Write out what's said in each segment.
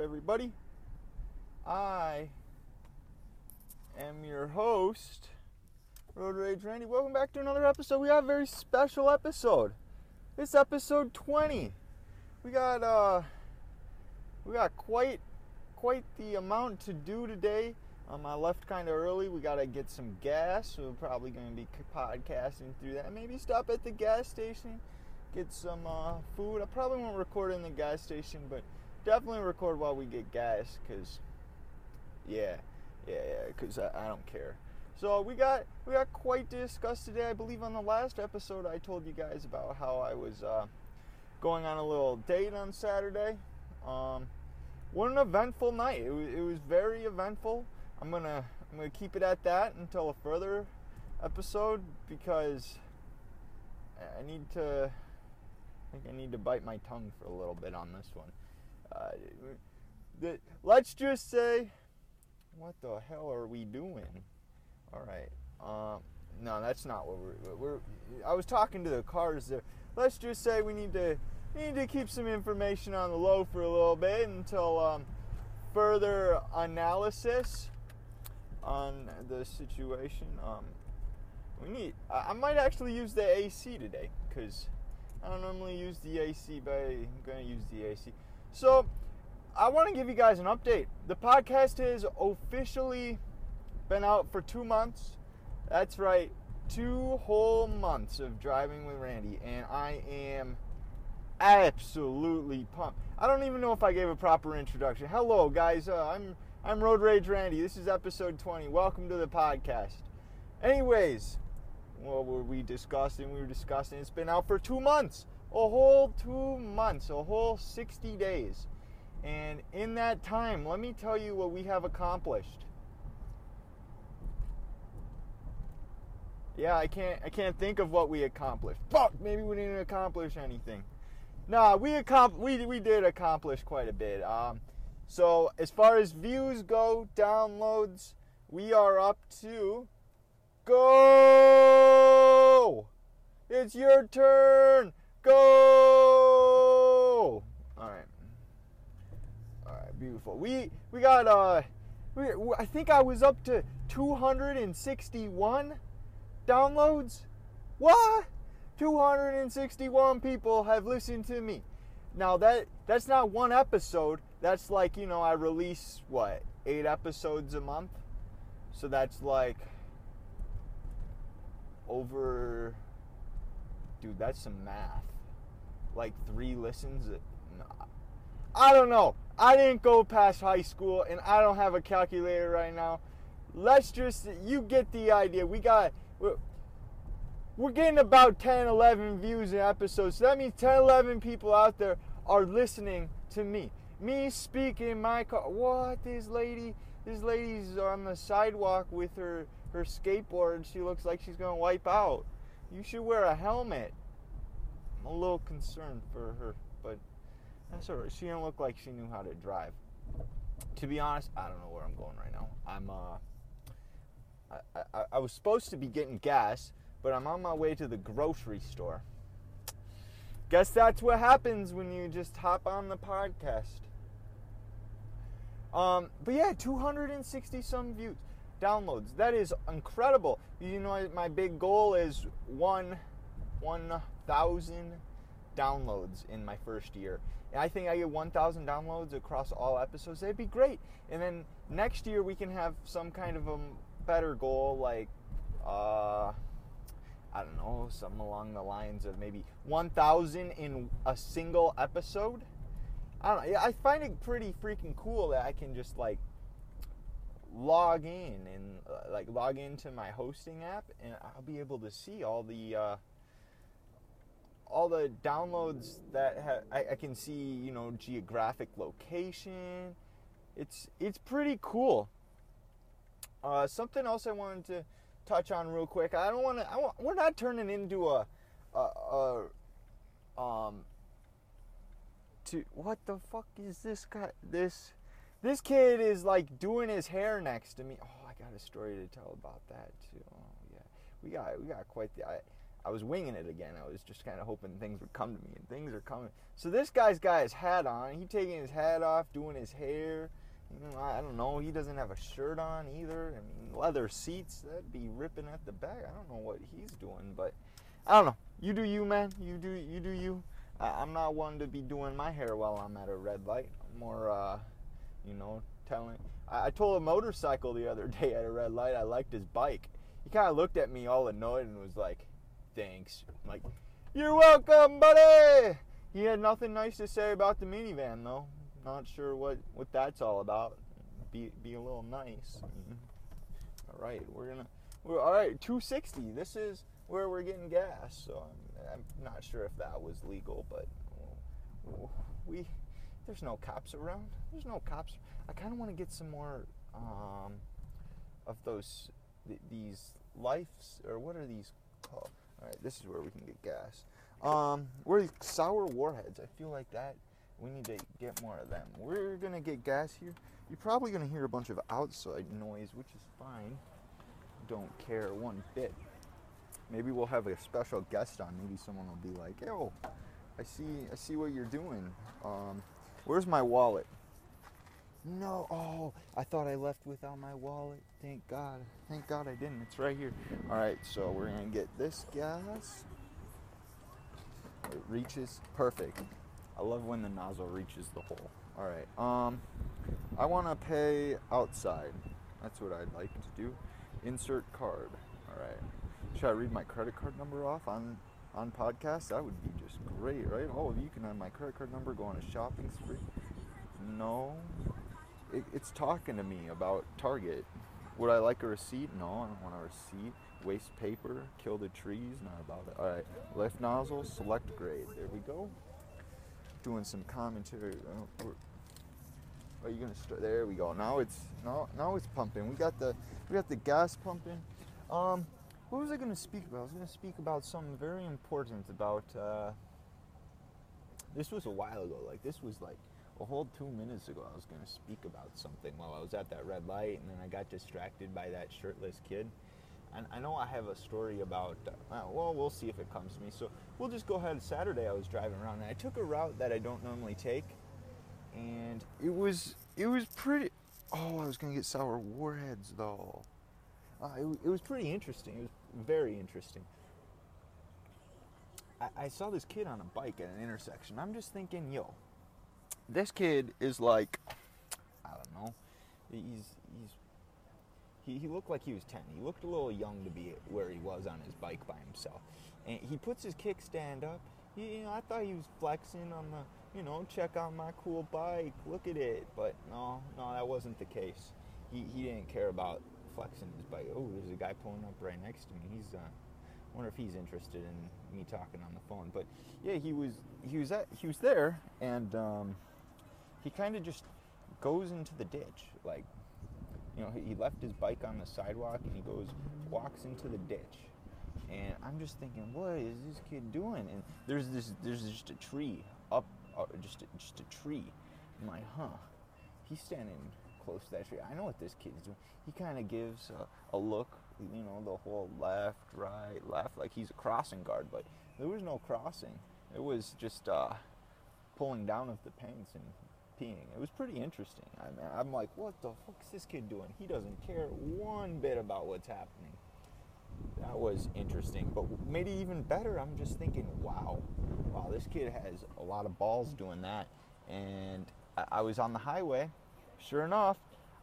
everybody? I am your host, Road Rage Randy. Welcome back to another episode. We have a very special episode. It's episode 20. We got uh we got quite quite the amount to do today. Um, I left kind of early. We got to get some gas. So we're probably going to be podcasting through that. Maybe stop at the gas station, get some uh, food. I probably won't record in the gas station, but definitely record while we get gas because yeah yeah yeah because I, I, don't care. So we got we got quite to discuss today i believe on the last episode i told you guys about how i was uh, going on a little date on saturday. Um, what an eventful night. It was, it was very eventful. I'm gonna i'm gonna keep it at that until a further episode because i need to I think I need to bite my tongue for a little bit on this one. Uh, let's just say, what the hell are we doing? All right. Um, no, that's not what we're, we're. I was talking to the cars there. Let's just say we need to need to keep some information on the low for a little bit until um, further analysis on the situation. Um, we need. I, might actually use the AC today because I don't normally use the AC, but I'm to use the AC. So, I want to give you guys an update. The podcast has officially been out for two months. That's right, two whole months of driving with Randy, and I am absolutely pumped. I don't even know if I gave a proper introduction. Hello, guys. Uh, I'm I'm Road Rage Randy. This is episode 20. Welcome to the podcast. Anyways, what were we discussing? We were discussing. It's been out for two months, a whole two months, a whole 60 days. And in that time, let me tell you what we have accomplished. Yeah, I can't I can't think of what we accomplished. Fuck, maybe we didn't accomplish anything. Nah, we accom- we we did accomplish quite a bit. Um, so as far as views go, downloads, we are up to Go! It's your turn. Go! All right. All right, beautiful. We we got uh we, I think I was up to 261 downloads. What? 261 people have listened to me. Now that that's not one episode. That's like, you know, I release what? 8 episodes a month. So that's like over dude that's some math like three listens? I don't know. I didn't go past high school and i don't have a calculator right now. Let's just you get the idea. We got we're, we're getting about 10 11 views an episode. So that means 10 11 people out there are listening to me. Me speaking in my car. What? This lady this lady's on the sidewalk with her her skateboard, she looks like she's going to wipe out. You should wear a helmet. I'm a little concerned for her, but that's alright. She didn't look like she knew how to drive. To be honest, I don't know where I'm going right now. I'm uh, I, I, I was supposed to be getting gas, but I'm on my way to the grocery store. Guess that's what happens when you just hop on the podcast. Um, but yeah, 260 some views downloads. That is incredible. You know, my big goal is 1 one, 1,000 downloads in my first year. And I think I get 1,000 downloads across all episodes. That'd be great. And then next year we can have some kind of a better goal, like, uh, I don't know, something along the lines of maybe 1,000 in a single episode. I don't know. I find it pretty freaking cool that I can just like log in and uh, like log into my hosting app and I'll be able to see all the uh, all the downloads that ha- I, I, can see you know geographic location it's it's pretty cool uh, something else I wanted to touch on real quick I don't want to we're not turning into a, a, a um to what the fuck is this guy this this kid is like doing his hair next to me. Oh, I got a story to tell about that too. Oh yeah, we got we got quite the. I, I was winging it again. I was just kind of hoping things would come to me, and things are coming. So this guy's got his hat on. He taking his hat off, doing his hair. I don't know. He doesn't have a shirt on either. I mean, leather seats. That'd be ripping at the back. I don't know what he's doing, but I don't know. You do you, man. You do you do you. I'm not one to be doing my hair while I'm at a red light. I'm more, uh, you know, telling. I told a motorcycle the other day at a red light I liked his bike. He kind of looked at me all annoyed and was like, "Thanks." I'm like, "You're welcome, buddy." He had nothing nice to say about the minivan though. Not sure what what that's all about. Be be a little nice. All right, we're gonna. We're all right. 260. This is where we're getting gas. So I'm, I'm not sure if that was legal, but we there's no cops around. There's no cops. I kind of want to get some more um, of those th- these lifes or what are these called? All right, this is where we can get gas. Um, these sour warheads? I feel like that we need to get more of them. We're gonna get gas here. You're probably gonna hear a bunch of outside noise, which is fine. Don't care one bit. Maybe we'll have a special guest on. Maybe someone will be like, "Yo, I see, I see what you're doing. Um, where's my wallet?" No, oh, I thought I left without my wallet. Thank God. Thank God I didn't. It's right here. All right, so we're gonna get this gas. It reaches perfect. I love when the nozzle reaches the hole. All right. Um, I want to pay outside. That's what I'd like to do. Insert card. All right. Should I read my credit card number off on on podcast? That would be just great, right? Oh, you can have my credit card number. Go on a shopping spree. No, it, it's talking to me about Target. Would I like a receipt? No, I don't want a receipt. Waste paper, kill the trees, not about it. All right, left nozzle, select grade. There we go. Doing some commentary. Oh, are you gonna start? There we go. Now it's now now it's pumping. We got the we got the gas pumping. Um, what was I gonna speak about? I was gonna speak about something very important about. Uh, this was a while ago. Like this was like a whole two minutes ago, I was going to speak about something while I was at that red light, and then I got distracted by that shirtless kid. And I know I have a story about, uh, well, we'll see if it comes to me. So we'll just go ahead. Saturday, I was driving around, and I took a route that I don't normally take, and it was it was pretty. Oh, I was going to get sour warheads though. Uh, it, it was pretty interesting. It was very interesting. I, I saw this kid on a bike at an intersection. I'm just thinking, yo, this kid is like, I don't know, he's he's he, he looked like he was 10. He looked a little young to be where he was on his bike by himself. And he puts his kickstand up. He, you know, I thought he was flexing on the, you know, check out my cool bike, look at it. But no, no, that wasn't the case. He, he didn't care about flexing his bike. Oh, there's a guy pulling up right next to me. He's, uh, I wonder if he's interested in me talking on the phone. But yeah, he was, he was at, he was there, and um, he kind of just goes into the ditch. Like, you know, he left his bike on the sidewalk and he goes, walks into the ditch. And I'm just thinking, what is this kid doing? And there's this, there's just a tree up, uh, just, a, just a tree. I'm like, huh? He's standing close to that tree. I know what this kid's doing. He kind of gives a, a look, you know, the whole left, right, left, like he's a crossing guard. But there was no crossing. It was just uh, pulling down of the pants and peeing. It was pretty interesting. I I'm like, what the fuck is this kid doing? He doesn't care one bit about what's happening. That was interesting, but maybe even better. I'm just thinking, wow, wow, this kid has a lot of balls doing that. And I, I was on the highway. Sure enough,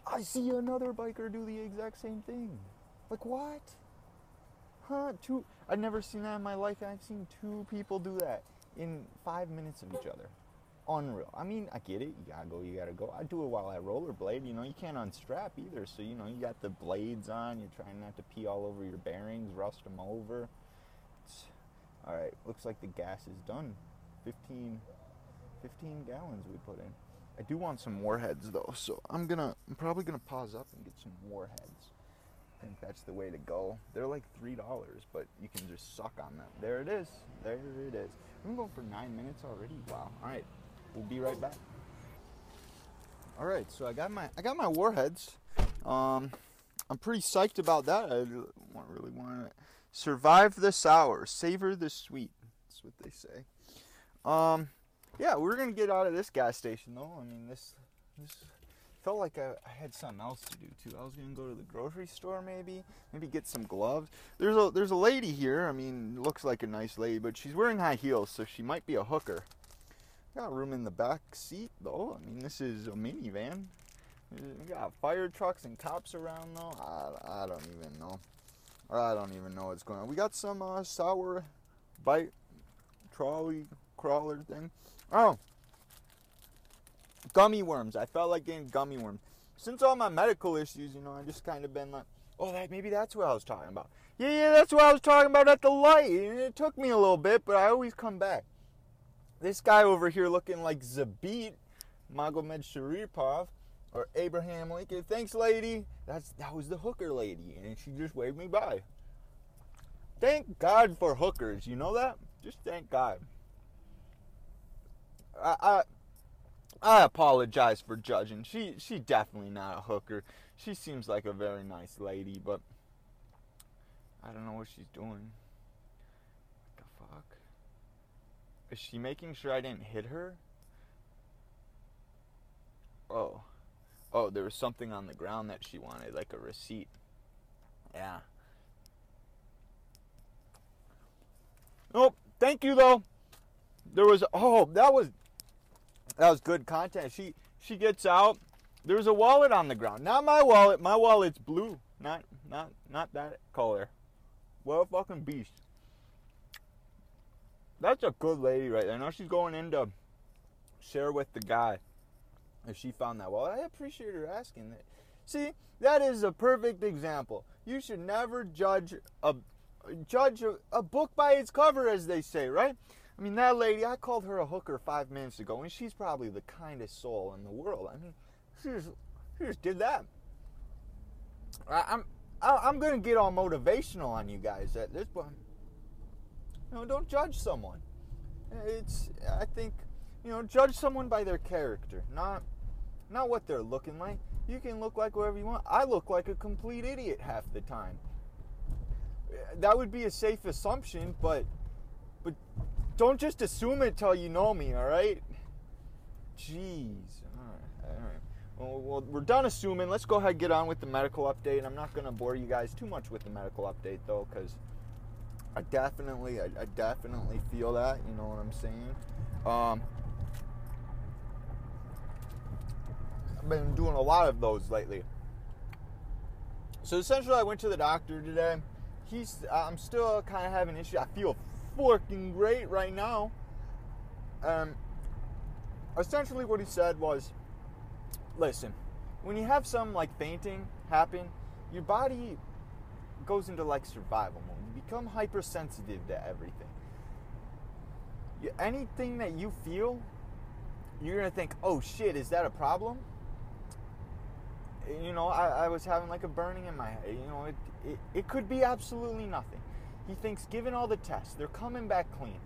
I see another biker do the exact same thing. Like what? Huh? Two? I've never seen that in my life. I've seen two people do that in five minutes of each other unreal. I mean, I get it. You gotta go. You gotta go. I do it while I rollerblade. You know, you can't unstrap either. So you know, you got the blades on. You're trying not to pee all over your bearings, rust them over. It's, all right. Looks like the gas is done. 15, 15 gallons we put in. I do want some warheads though, so I'm gonna. I'm probably gonna pause up and get some warheads. I think that's the way to go. They're like three dollars, but you can just suck on them. There it is. There it is. I'm going for nine minutes already. Wow. All right. We'll be right back. All right, so I got my I got my warheads. Um, I'm pretty psyched about that. I really want to survive the sour, savor the sweet. That's what they say. Um, yeah, we're gonna get out of this gas station though. I mean, this this felt like I, I, had something else to do too. I was gonna go to the grocery store maybe, maybe get some gloves. There's a there's a lady here. I mean, looks like a nice lady, but she's wearing high heels, so she might be a hooker. Got room in the back seat though. I mean, this is a minivan. We got fire trucks and cops around though. I, I don't even know. I don't even know what's going on. We got some uh, sour bite Trolli crawler thing. Oh, gummy worms. I felt like getting gummy worms. Since all my medical issues, you know, I just kind of been like, oh, that maybe that's what I was talking about. Yeah, yeah, that's what I was talking about at the light. It took me a little bit, but I always come back. This guy over here looking like Zabit Magomedsharipov or Abraham Lincoln. Thanks, lady. That's that was the hooker lady, and she just waved me by. Thank God for hookers. You know that? Just thank God. I, I I apologize for judging. She she definitely not a hooker. She seems like a very nice lady, but I don't know what she's doing. What the fuck? Is she making sure I didn't hit her? Oh. Oh, there was something on the ground that she wanted, like a receipt. Yeah. Nope. Thank you though. There was oh, that was that was good content. She she gets out. There's a wallet on the ground. Not my wallet. My wallet's blue. Not not not that color. What a fucking beast. That's a good lady right there. Now she's going in to share with the guy if she found that well. I appreciate her asking that. See, that is a perfect example. You should never judge a judge a, a book by its cover, as they say, right? I mean, that lady, I called her a hooker five minutes ago, and she's probably the kindest soul in the world. I mean, she just, she just did that. I, I'm I'm gonna get all motivational on you guys at this point. You know, don't judge someone. It's I think you know, judge someone by their character, not not what they're looking like. You can look like whatever you want. I look like a complete idiot half the time. That would be a safe assumption, but but don't just assume it till you know me, all right? Jeez. All right. All right. Well, well, we're done assuming. Let's go ahead and get on with the medical update. I'm not going to bore you guys too much with the medical update, though, because I definitely, I, I, definitely feel that. You know what I'm saying? Um, I've been doing a lot of those lately. So essentially, I went to the doctor today. He's, I'm still kind of having issues. I feel fucking great right now. Um, essentially, what he said was, listen, when you have some like fainting happen, your body goes into like survival mode. Become hypersensitive to everything. You, anything that you feel, you're gonna think, oh shit, is that a problem? You know, I, I was having like a burning in my head. You know, it, it, it could be absolutely nothing. He thinks, given all the tests, they're coming back clean.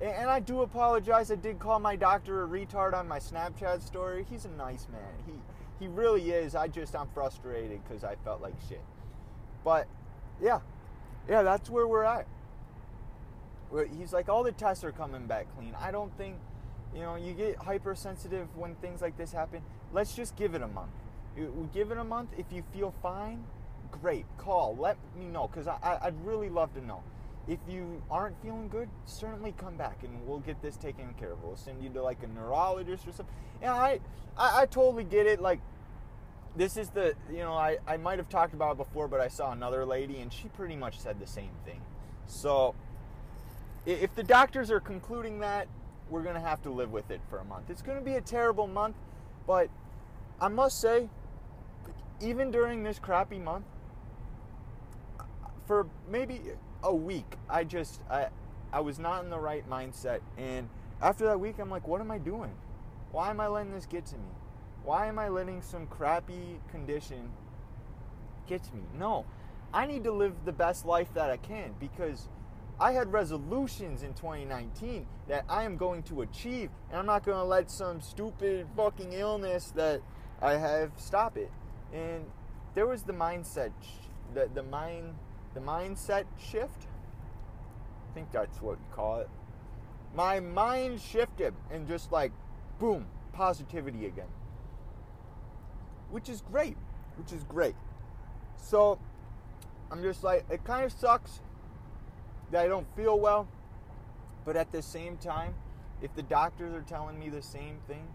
And I do apologize. I did call my doctor a retard on my Snapchat story. He's a nice man. He he really is. I just I'm frustrated because I felt like shit. But yeah, yeah, that's where we're at. He's like, all the tests are coming back clean. I don't think, you know, you get hypersensitive when things like this happen. Let's just give it a month. Give it a month. If you feel fine, great. Call. Let me know because I, I'd really love to know. If you aren't feeling good, certainly come back and we'll get this taken care of. We'll send you to like a neurologist or something. And I, I, I totally get it. Like, this is the, you know, I, I might have talked about it before, but I saw another lady and she pretty much said the same thing. So, if the doctors are concluding that, we're going to have to live with it for a month. It's going to be a terrible month, but I must say, even during this crappy month, for maybe a week, I just I I was not in the right mindset, and after that week, I'm like, what am I doing? Why am I letting this get to me? Why am I letting some crappy condition get to me? No, I need to live the best life that I can because I had resolutions in 2019 that I am going to achieve, and I'm not going to let some stupid fucking illness that I have stop it. And there was the mindset, the the mind the mindset shift I think that's what you call it. My mind shifted and just like, boom, positivity again. Which is great. Which is great. So I'm just like, it kind of sucks that I don't feel well, but at the same time, if the doctors are telling me the same thing,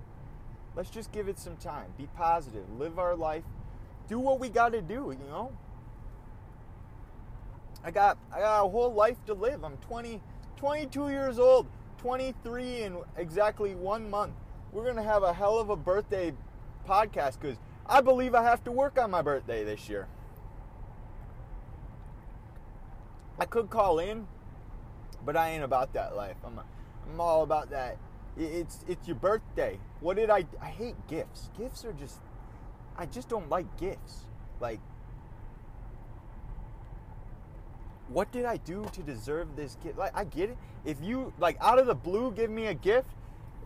let's just give it some time. Be positive, live our life, do what we got to do, you know? I got I got a whole life to live. I'm 20 22 years old, 23 in exactly 1 month. We're going to have a hell of a birthday podcast cuz I believe I have to work on my birthday this year. I could call in, but I ain't about that life. I'm, I'm all about that. It's it's your birthday. What did I? I hate gifts. Gifts are just. I just don't like gifts. Like, what did I do to deserve this gift? Like, I get it. If you like out of the blue give me a gift,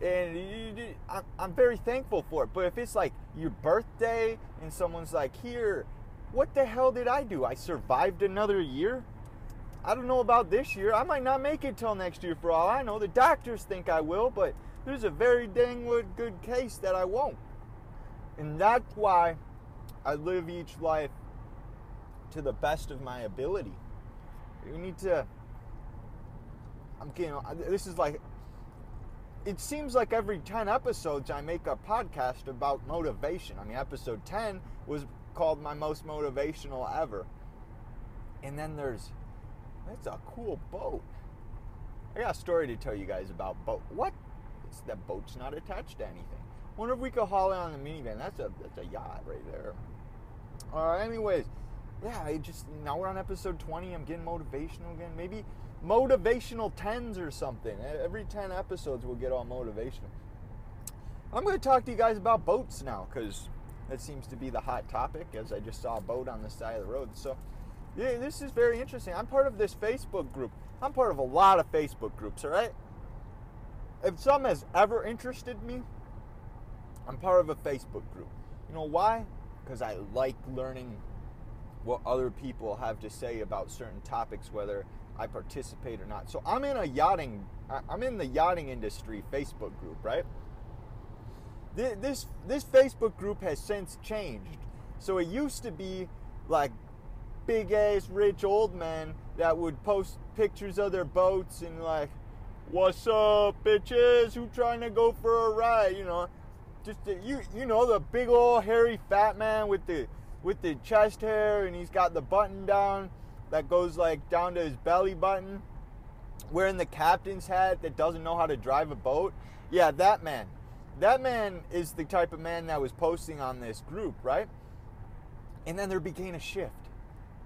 and you, I'm, I'm very thankful for it. But if it's like your birthday and someone's like, here, what the hell did I do? I survived another year. I don't know about this year. I might not make it till next year for all I know. The doctors think I will, but there's a very dang good case that I won't. And that's why I live each life to the best of my ability. You need to. I'm getting. This is like. It seems like every 10 episodes I make a podcast about motivation. I mean, episode 10 was called My Most Motivational Ever. And then there's that's a cool boat. I got a story to tell you guys about boat. What? It's, that boat's not attached to anything. Wonder if we could haul it on the minivan. That's a that's a yacht right there. All right. Anyways, yeah. I just now we're on episode 20. I'm getting motivational again. Maybe motivational tens or something. Every 10 episodes we'll get all motivational. I'm going to talk to you guys about boats now because that seems to be the hot topic. As I just saw a boat on the side of the road. So yeah, this is very interesting. I'm part of this Facebook group. I'm part of a lot of Facebook groups, all right? If some has ever interested me, I'm part of a Facebook group. You know why? Because I like learning what other people have to say about certain topics, whether I participate or not. So I'm in a yachting, I'm in the yachting industry Facebook group, right? This this Facebook group has since changed. So it used to be like big ass rich old men that would post pictures of their boats and like, "What's up, bitches? Who trying to go for a ride?" You know, just the, you you know the big old hairy fat man with the with the chest hair and he's got the button down that goes like down to his belly button, wearing the captain's hat that doesn't know how to drive a boat. Yeah, that man. That man is the type of man that was posting on this group, right? And then there began a shift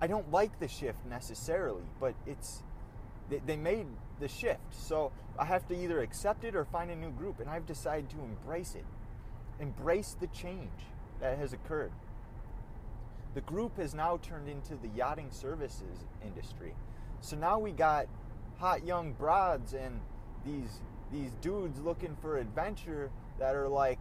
I don't like the shift necessarily, but it's they, they made the shift. So I have to either accept it or find a new group, and I've decided to embrace it. Embrace the change that has occurred. The group has now turned into the yachting services industry. So now we got hot young broads and these these dudes looking for adventure that are like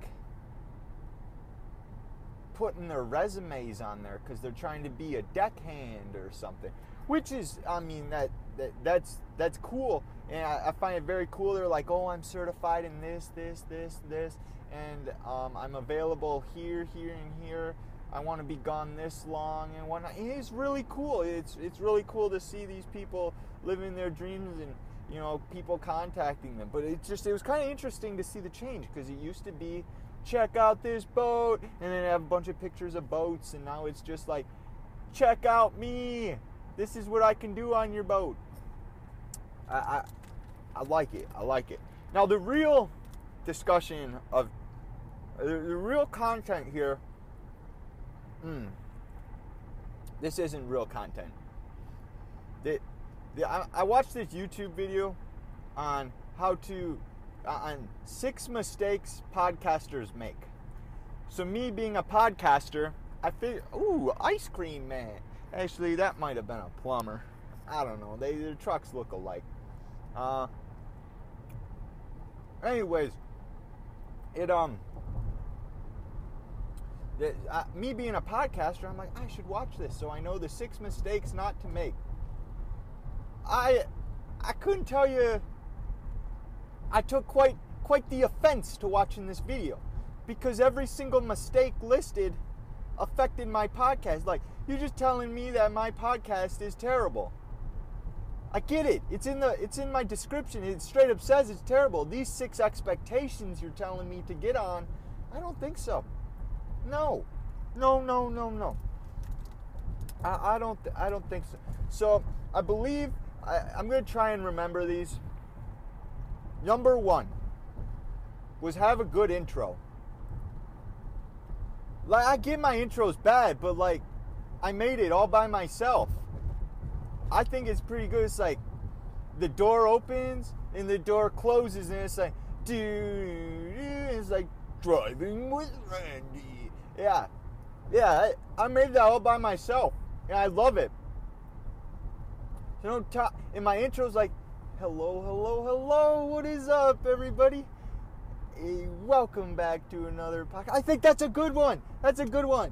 putting their resumes on there because they're trying to be a deckhand or something. Which is, I mean, that, that that's that's cool, and I, I, find it very cool. They're like, oh, I'm certified in this, this, this, this, and um, I'm available here, here, and here. I want to be gone this long and whatnot. It's really cool. It's it's really cool to see these people living their dreams and you know people contacting them. But it just it was kind of interesting to see the change because it used to be check out this boat, and then have a bunch of pictures of boats, and now it's just like, check out me. This is what I can do on your boat. I, I, I like it. I like it. Now the real discussion of the real content here. Hmm. This isn't real content. I, I watched this YouTube video on how to on six mistakes podcasters make. So me being a podcaster, I figure, ooh, ice cream man. Actually, that might have been a plumber. I don't know. They their trucks look alike. Uh. Anyways, it um. It, uh, me being a podcaster, I'm like, I should watch this so I know the six mistakes not to make. I I couldn't tell you. I took quite quite the offense to watching this video because every single mistake listed affected my podcast. Like you're just telling me that my podcast is terrible. I get it. It's in the it's in my description. It straight up says it's terrible. These six expectations you're telling me to get on, I don't think so. No. No, no, no, no. I, I don't th- I don't think so. So I believe I, I'm gonna try and remember these. Number one was have a good intro. Like I get my intros bad, but like I made it all by myself. I think it's pretty good. It's like the door opens and the door closes, and it's like, dude, it's like driving with Randy. Yeah, yeah, I, I made that all by myself, and I love it. You know, and my intro's like, hello, hello, hello, what is up, everybody? Hey, welcome back to another podcast. I think that's a good one. That's a good one.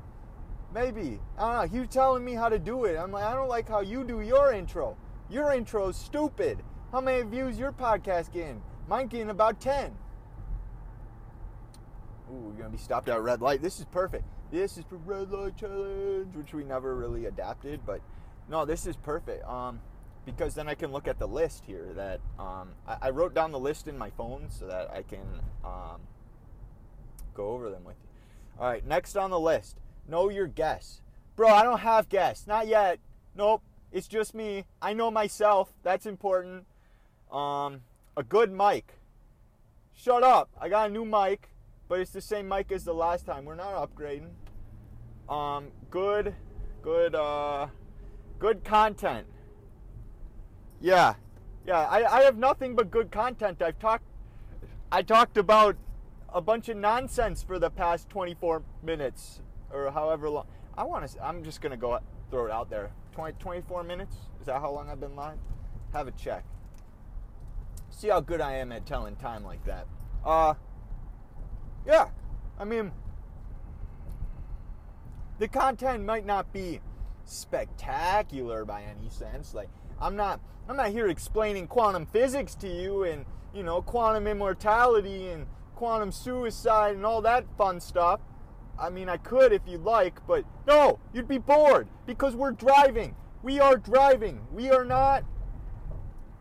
Maybe. I don't know. You telling me how to do it. I'm like, I don't like how you do your intro. Your intro's stupid. How many views your podcast getting? Mine getting about 10. Ooh, we're gonna be stopped at a red light. This is perfect. This is for red light challenge, which we never really adapted, but no, this is perfect. Um, because then I can look at the list here. That um, I, I wrote down the list in my phone so that I can um, go over them with you. All right, next on the list, know your guests, bro. I don't have guests, not yet. Nope, it's just me. I know myself. That's important. Um, a good mic. Shut up. I got a new mic, but it's the same mic as the last time. We're not upgrading. Um, good, good, uh, good content. Yeah, yeah. I, I have nothing but good content. I've talked. I talked about a bunch of nonsense for the past 24 minutes or however long. I want to. I'm just gonna go throw it out there. 20, 24 minutes. Is that how long I've been live? Have a check. See how good I am at telling time like that. Uh. Yeah. I mean, the content might not be spectacular by any sense. Like I'm not I'm not here explaining quantum physics to you and, you know, quantum immortality and quantum suicide and all that fun stuff. I mean, I could if you'd like, but no, you'd be bored because we're driving. We are driving. We are not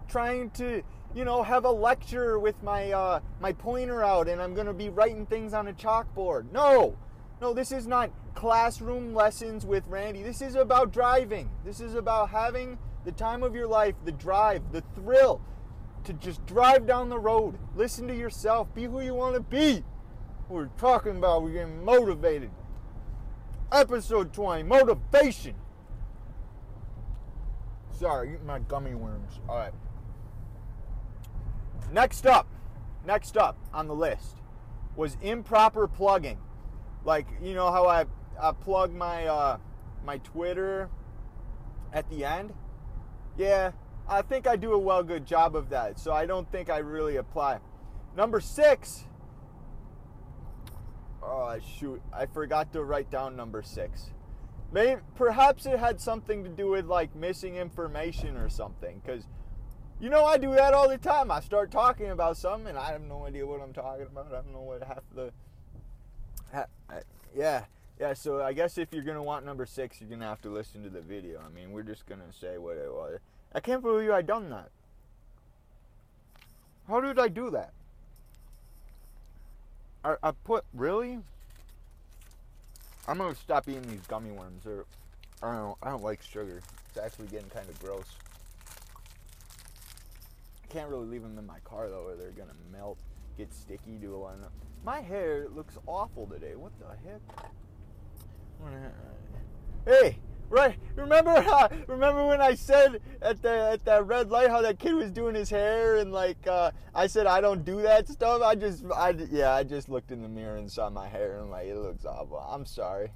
trying to, you know, have a lecture with my uh, my pointer out and I'm going to be writing things on a chalkboard. No. No, this is not classroom lessons with Randy. This is about driving. This is about having the time of your life, the drive, the thrill to just drive down the road. Listen to yourself. Be who you want to be. We're talking about we're getting motivated. Episode 20 Motivation. Sorry, my gummy worms. All right. Next up, next up on the list was improper plugging. Like, you know how I, I plug my uh, my Twitter at the end? Yeah, I think I do a well good job of that. So I don't think I really apply. Number six. Oh shoot! I forgot to write down number six. Maybe perhaps it had something to do with like missing information or something. Because you know I do that all the time. I start talking about something and I have no idea what I'm talking about. I don't know what half the. Yeah, yeah. So I guess if you're gonna want number six, you're gonna have to listen to the video. I mean, we're just gonna say what it was. I can't believe I done that. How did I do that? I, I put really. I'm gonna stop eating these gummy worms. Or I don't. I don't like sugar. It's actually getting kind of gross. I can't really leave them in my car though, or they're gonna melt, get sticky, do a lot of. My hair looks awful today. What the heck? Hey, right? Remember? Remember when I said at the at that red light how that kid was doing his hair and like uh, I said I don't do that stuff. I just I yeah I just looked in the mirror and saw my hair and I'm like it looks awful. I'm sorry.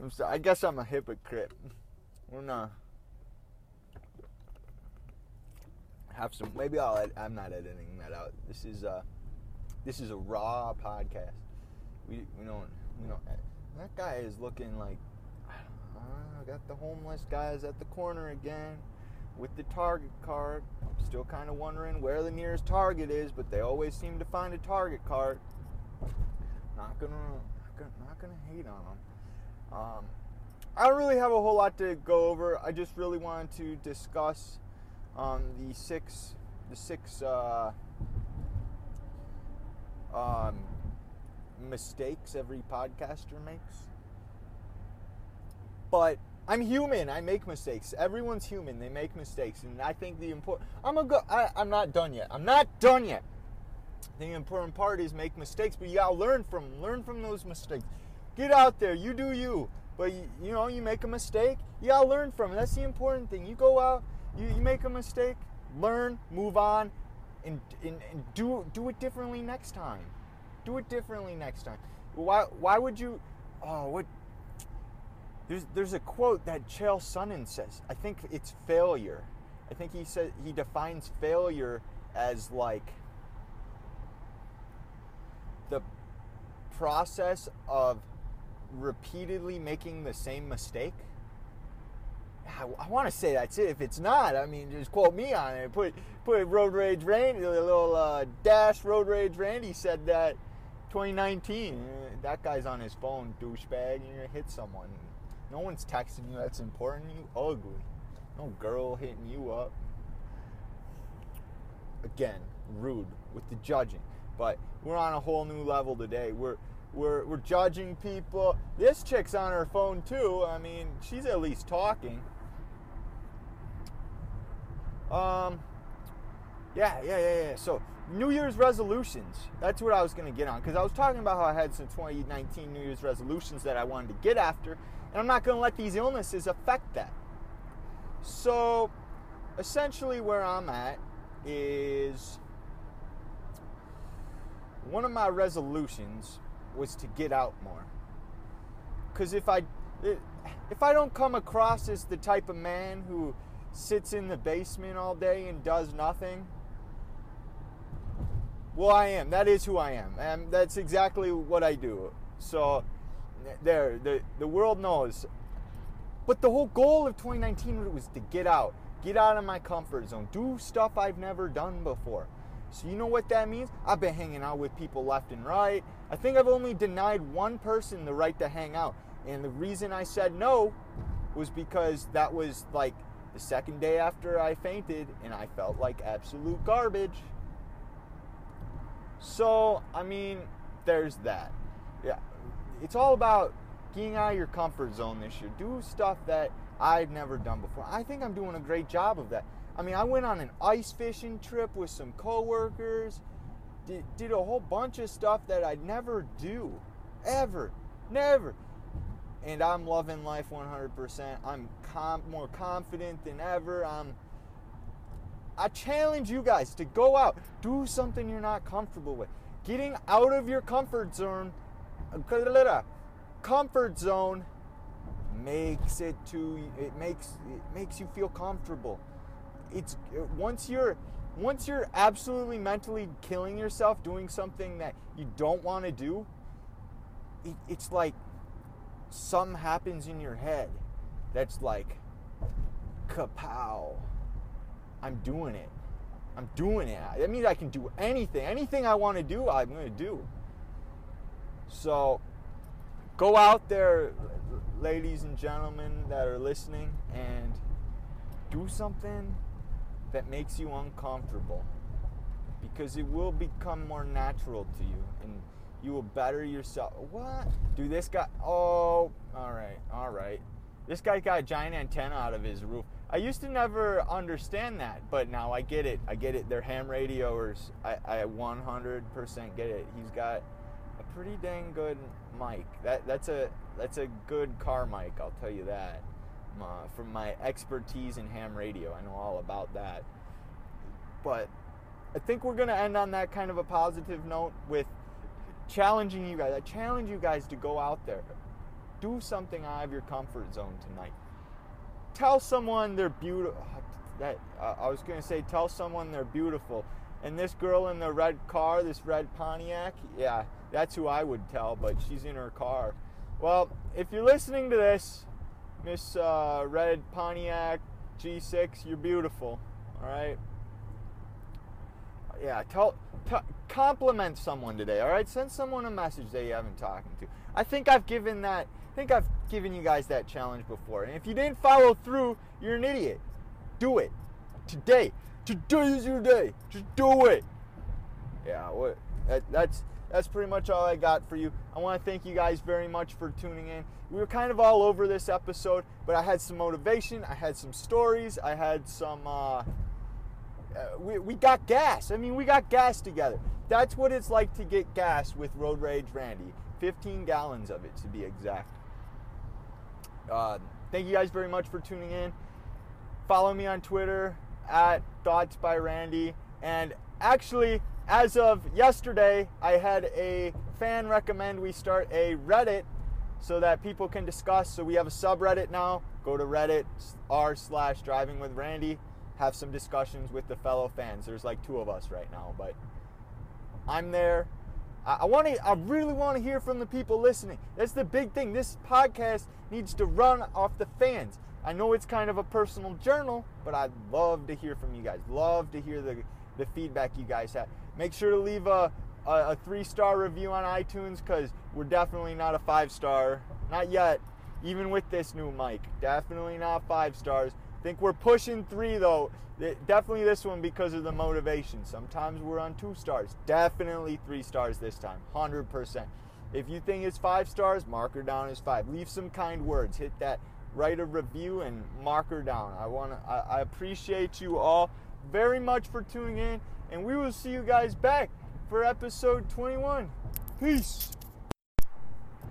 I'm sorry. I guess I'm a hypocrite. We're not. Have some. Maybe I'll. Ed, I'm not editing that out. This is uh, this is a raw podcast. We we don't we don't. That guy is looking like. I got the homeless guys at the corner again. with the Target card. I'm still kind of wondering where the nearest Target is, but they always seem to find a Target card. Not gonna, not gonna hate on them. Um, I don't really have a whole lot to go over. I just really wanted to discuss um, the six, the six uh, um, mistakes every podcaster makes. But I'm human. I make mistakes. Everyone's human. They make mistakes, and I think the important. I'm a go. I, I'm not done yet. I'm not done yet. The important part is make mistakes, but you gotta learn from them. Learn from those mistakes. Get out there. You do you. But you, you know, you make a mistake. You gotta learn from it. That's the important thing. You go out. You, you make a mistake. Learn. Move on. And, and, and do do it differently next time. Do it differently next time. Why why would you? Oh, what there's, there's a quote that Chael Sonnen says. I think it's failure. I think he said he defines failure as like the process of repeatedly making the same mistake. I, I want to say that's it. If it's not, I mean, just quote me on it. Put put Road Rage Randy, a little uh, dash Road Rage Randy said that 2019. That guy's on his phone, douchebag. You're gonna hit someone. No one's texting you that's important. You ugly. No girl hitting you up. Again, rude with the judging. But we're on a whole new level today. We're we're we're judging people. This chick's on her phone too. I mean, she's at least talking. Um yeah, yeah, yeah, yeah. So, New Year's resolutions. That's what I was going to get on because I was talking about how I had some 2019 New Year's resolutions that I wanted to get after, and I'm not going to let these illnesses affect that. So, essentially, where I'm at is one of my resolutions was to get out more. Because if I if I don't come across as the type of man who sits in the basement all day and does nothing, well, I am. That is who I am, and that's exactly what I do. So, there, the the world knows. But the whole goal of 2019 was to get out, get out of my comfort zone, do stuff I've never done before. So you know what that means? I've been hanging out with people left and right. I think I've only denied one person the right to hang out, and the reason I said no was because that was like the second day after I fainted, and I felt like absolute garbage. So, I mean, there's that. Yeah. It's all about getting out of your comfort zone this year. Do stuff that I've never done before. I think I'm doing a great job of that. I mean, I went on an ice fishing trip with some coworkers. Did, did a whole bunch of stuff that I'd never do. Ever. Never. And I'm loving life 100%. I'm com- more confident than ever. I'm I challenge you guys to go out, do something you're not comfortable with. Getting out of your comfort zone, comfort zone makes it to it makes it makes you feel comfortable. It's once you're once you're absolutely mentally killing yourself doing something that you don't want to do, it, it's like something happens in your head that's like kapow I'm doing it. I'm doing it. That means I can do anything. Anything I want to do, I'm going to do. So go out there, ladies and gentlemen that are listening, and do something that makes you uncomfortable because it will become more natural to you and you will better yourself. What? Do this guy? Oh, all right, all right. This guy got a giant antenna out of his roof. I used to never understand that, but now I get it. I get it. They're ham radioers. I, I 100% get it. He's got a pretty dang good mic. That that's a that's a good car mic. I'll tell you that. From my expertise in ham radio, I know all about that. But I think we're gonna end on that kind of a positive note with challenging you guys. I challenge you guys to go out there, do something out of your comfort zone tonight tell someone they're beautiful. That uh, I was going to say, tell someone they're beautiful. And this girl in the red car, this red Pontiac, yeah, that's who I would tell. But she's in her car. Well, if you're listening to this, Miss uh, Red Pontiac G6, you're beautiful. All right. Yeah, tell, compliment someone today. All right, send someone a message that you haven't talked to. I think I've given that. I think I've given you guys that challenge before. And if you didn't follow through, you're an idiot. Do it today. Today is your day. Just do it. Yeah, what? That, that's that's pretty much all I got for you. I want to thank you guys very much for tuning in. We were kind of all over this episode, but I had some motivation, I had some stories, I had some. Uh, uh, we, we got gas. I mean, we got gas together. That's what it's like to get gas with Road Rage Randy. 15 gallons of it, to be exact. Uh, thank you guys very much for tuning in. Follow me on Twitter at Thoughts by Randy. And actually, as of yesterday, I had a fan recommend we start a Reddit so that people can discuss. So we have a subreddit now. Go to Reddit r slash driving with Randy. Have some discussions with the fellow fans. There's like two of us right now, but I'm there. I want to. I really want to hear from the people listening. That's the big thing. This podcast needs to run off the fans. I know it's kind of a personal journal, but I'd love to hear from you guys. Love to hear the the feedback you guys have. Make sure to leave a, a, a three star review on iTunes because we're definitely not a five star. Not yet. Even with this new mic. Definitely not five stars. Think we're pushing three though. Definitely this one because of the motivation. Sometimes we're on two stars. Definitely three stars this time. 100%. If you think it's five stars, mark her down as five. Leave some kind words. Hit that, write a review and mark her down. I want to. I, I appreciate you all very much for tuning in, and we will see you guys back for episode 21. Peace.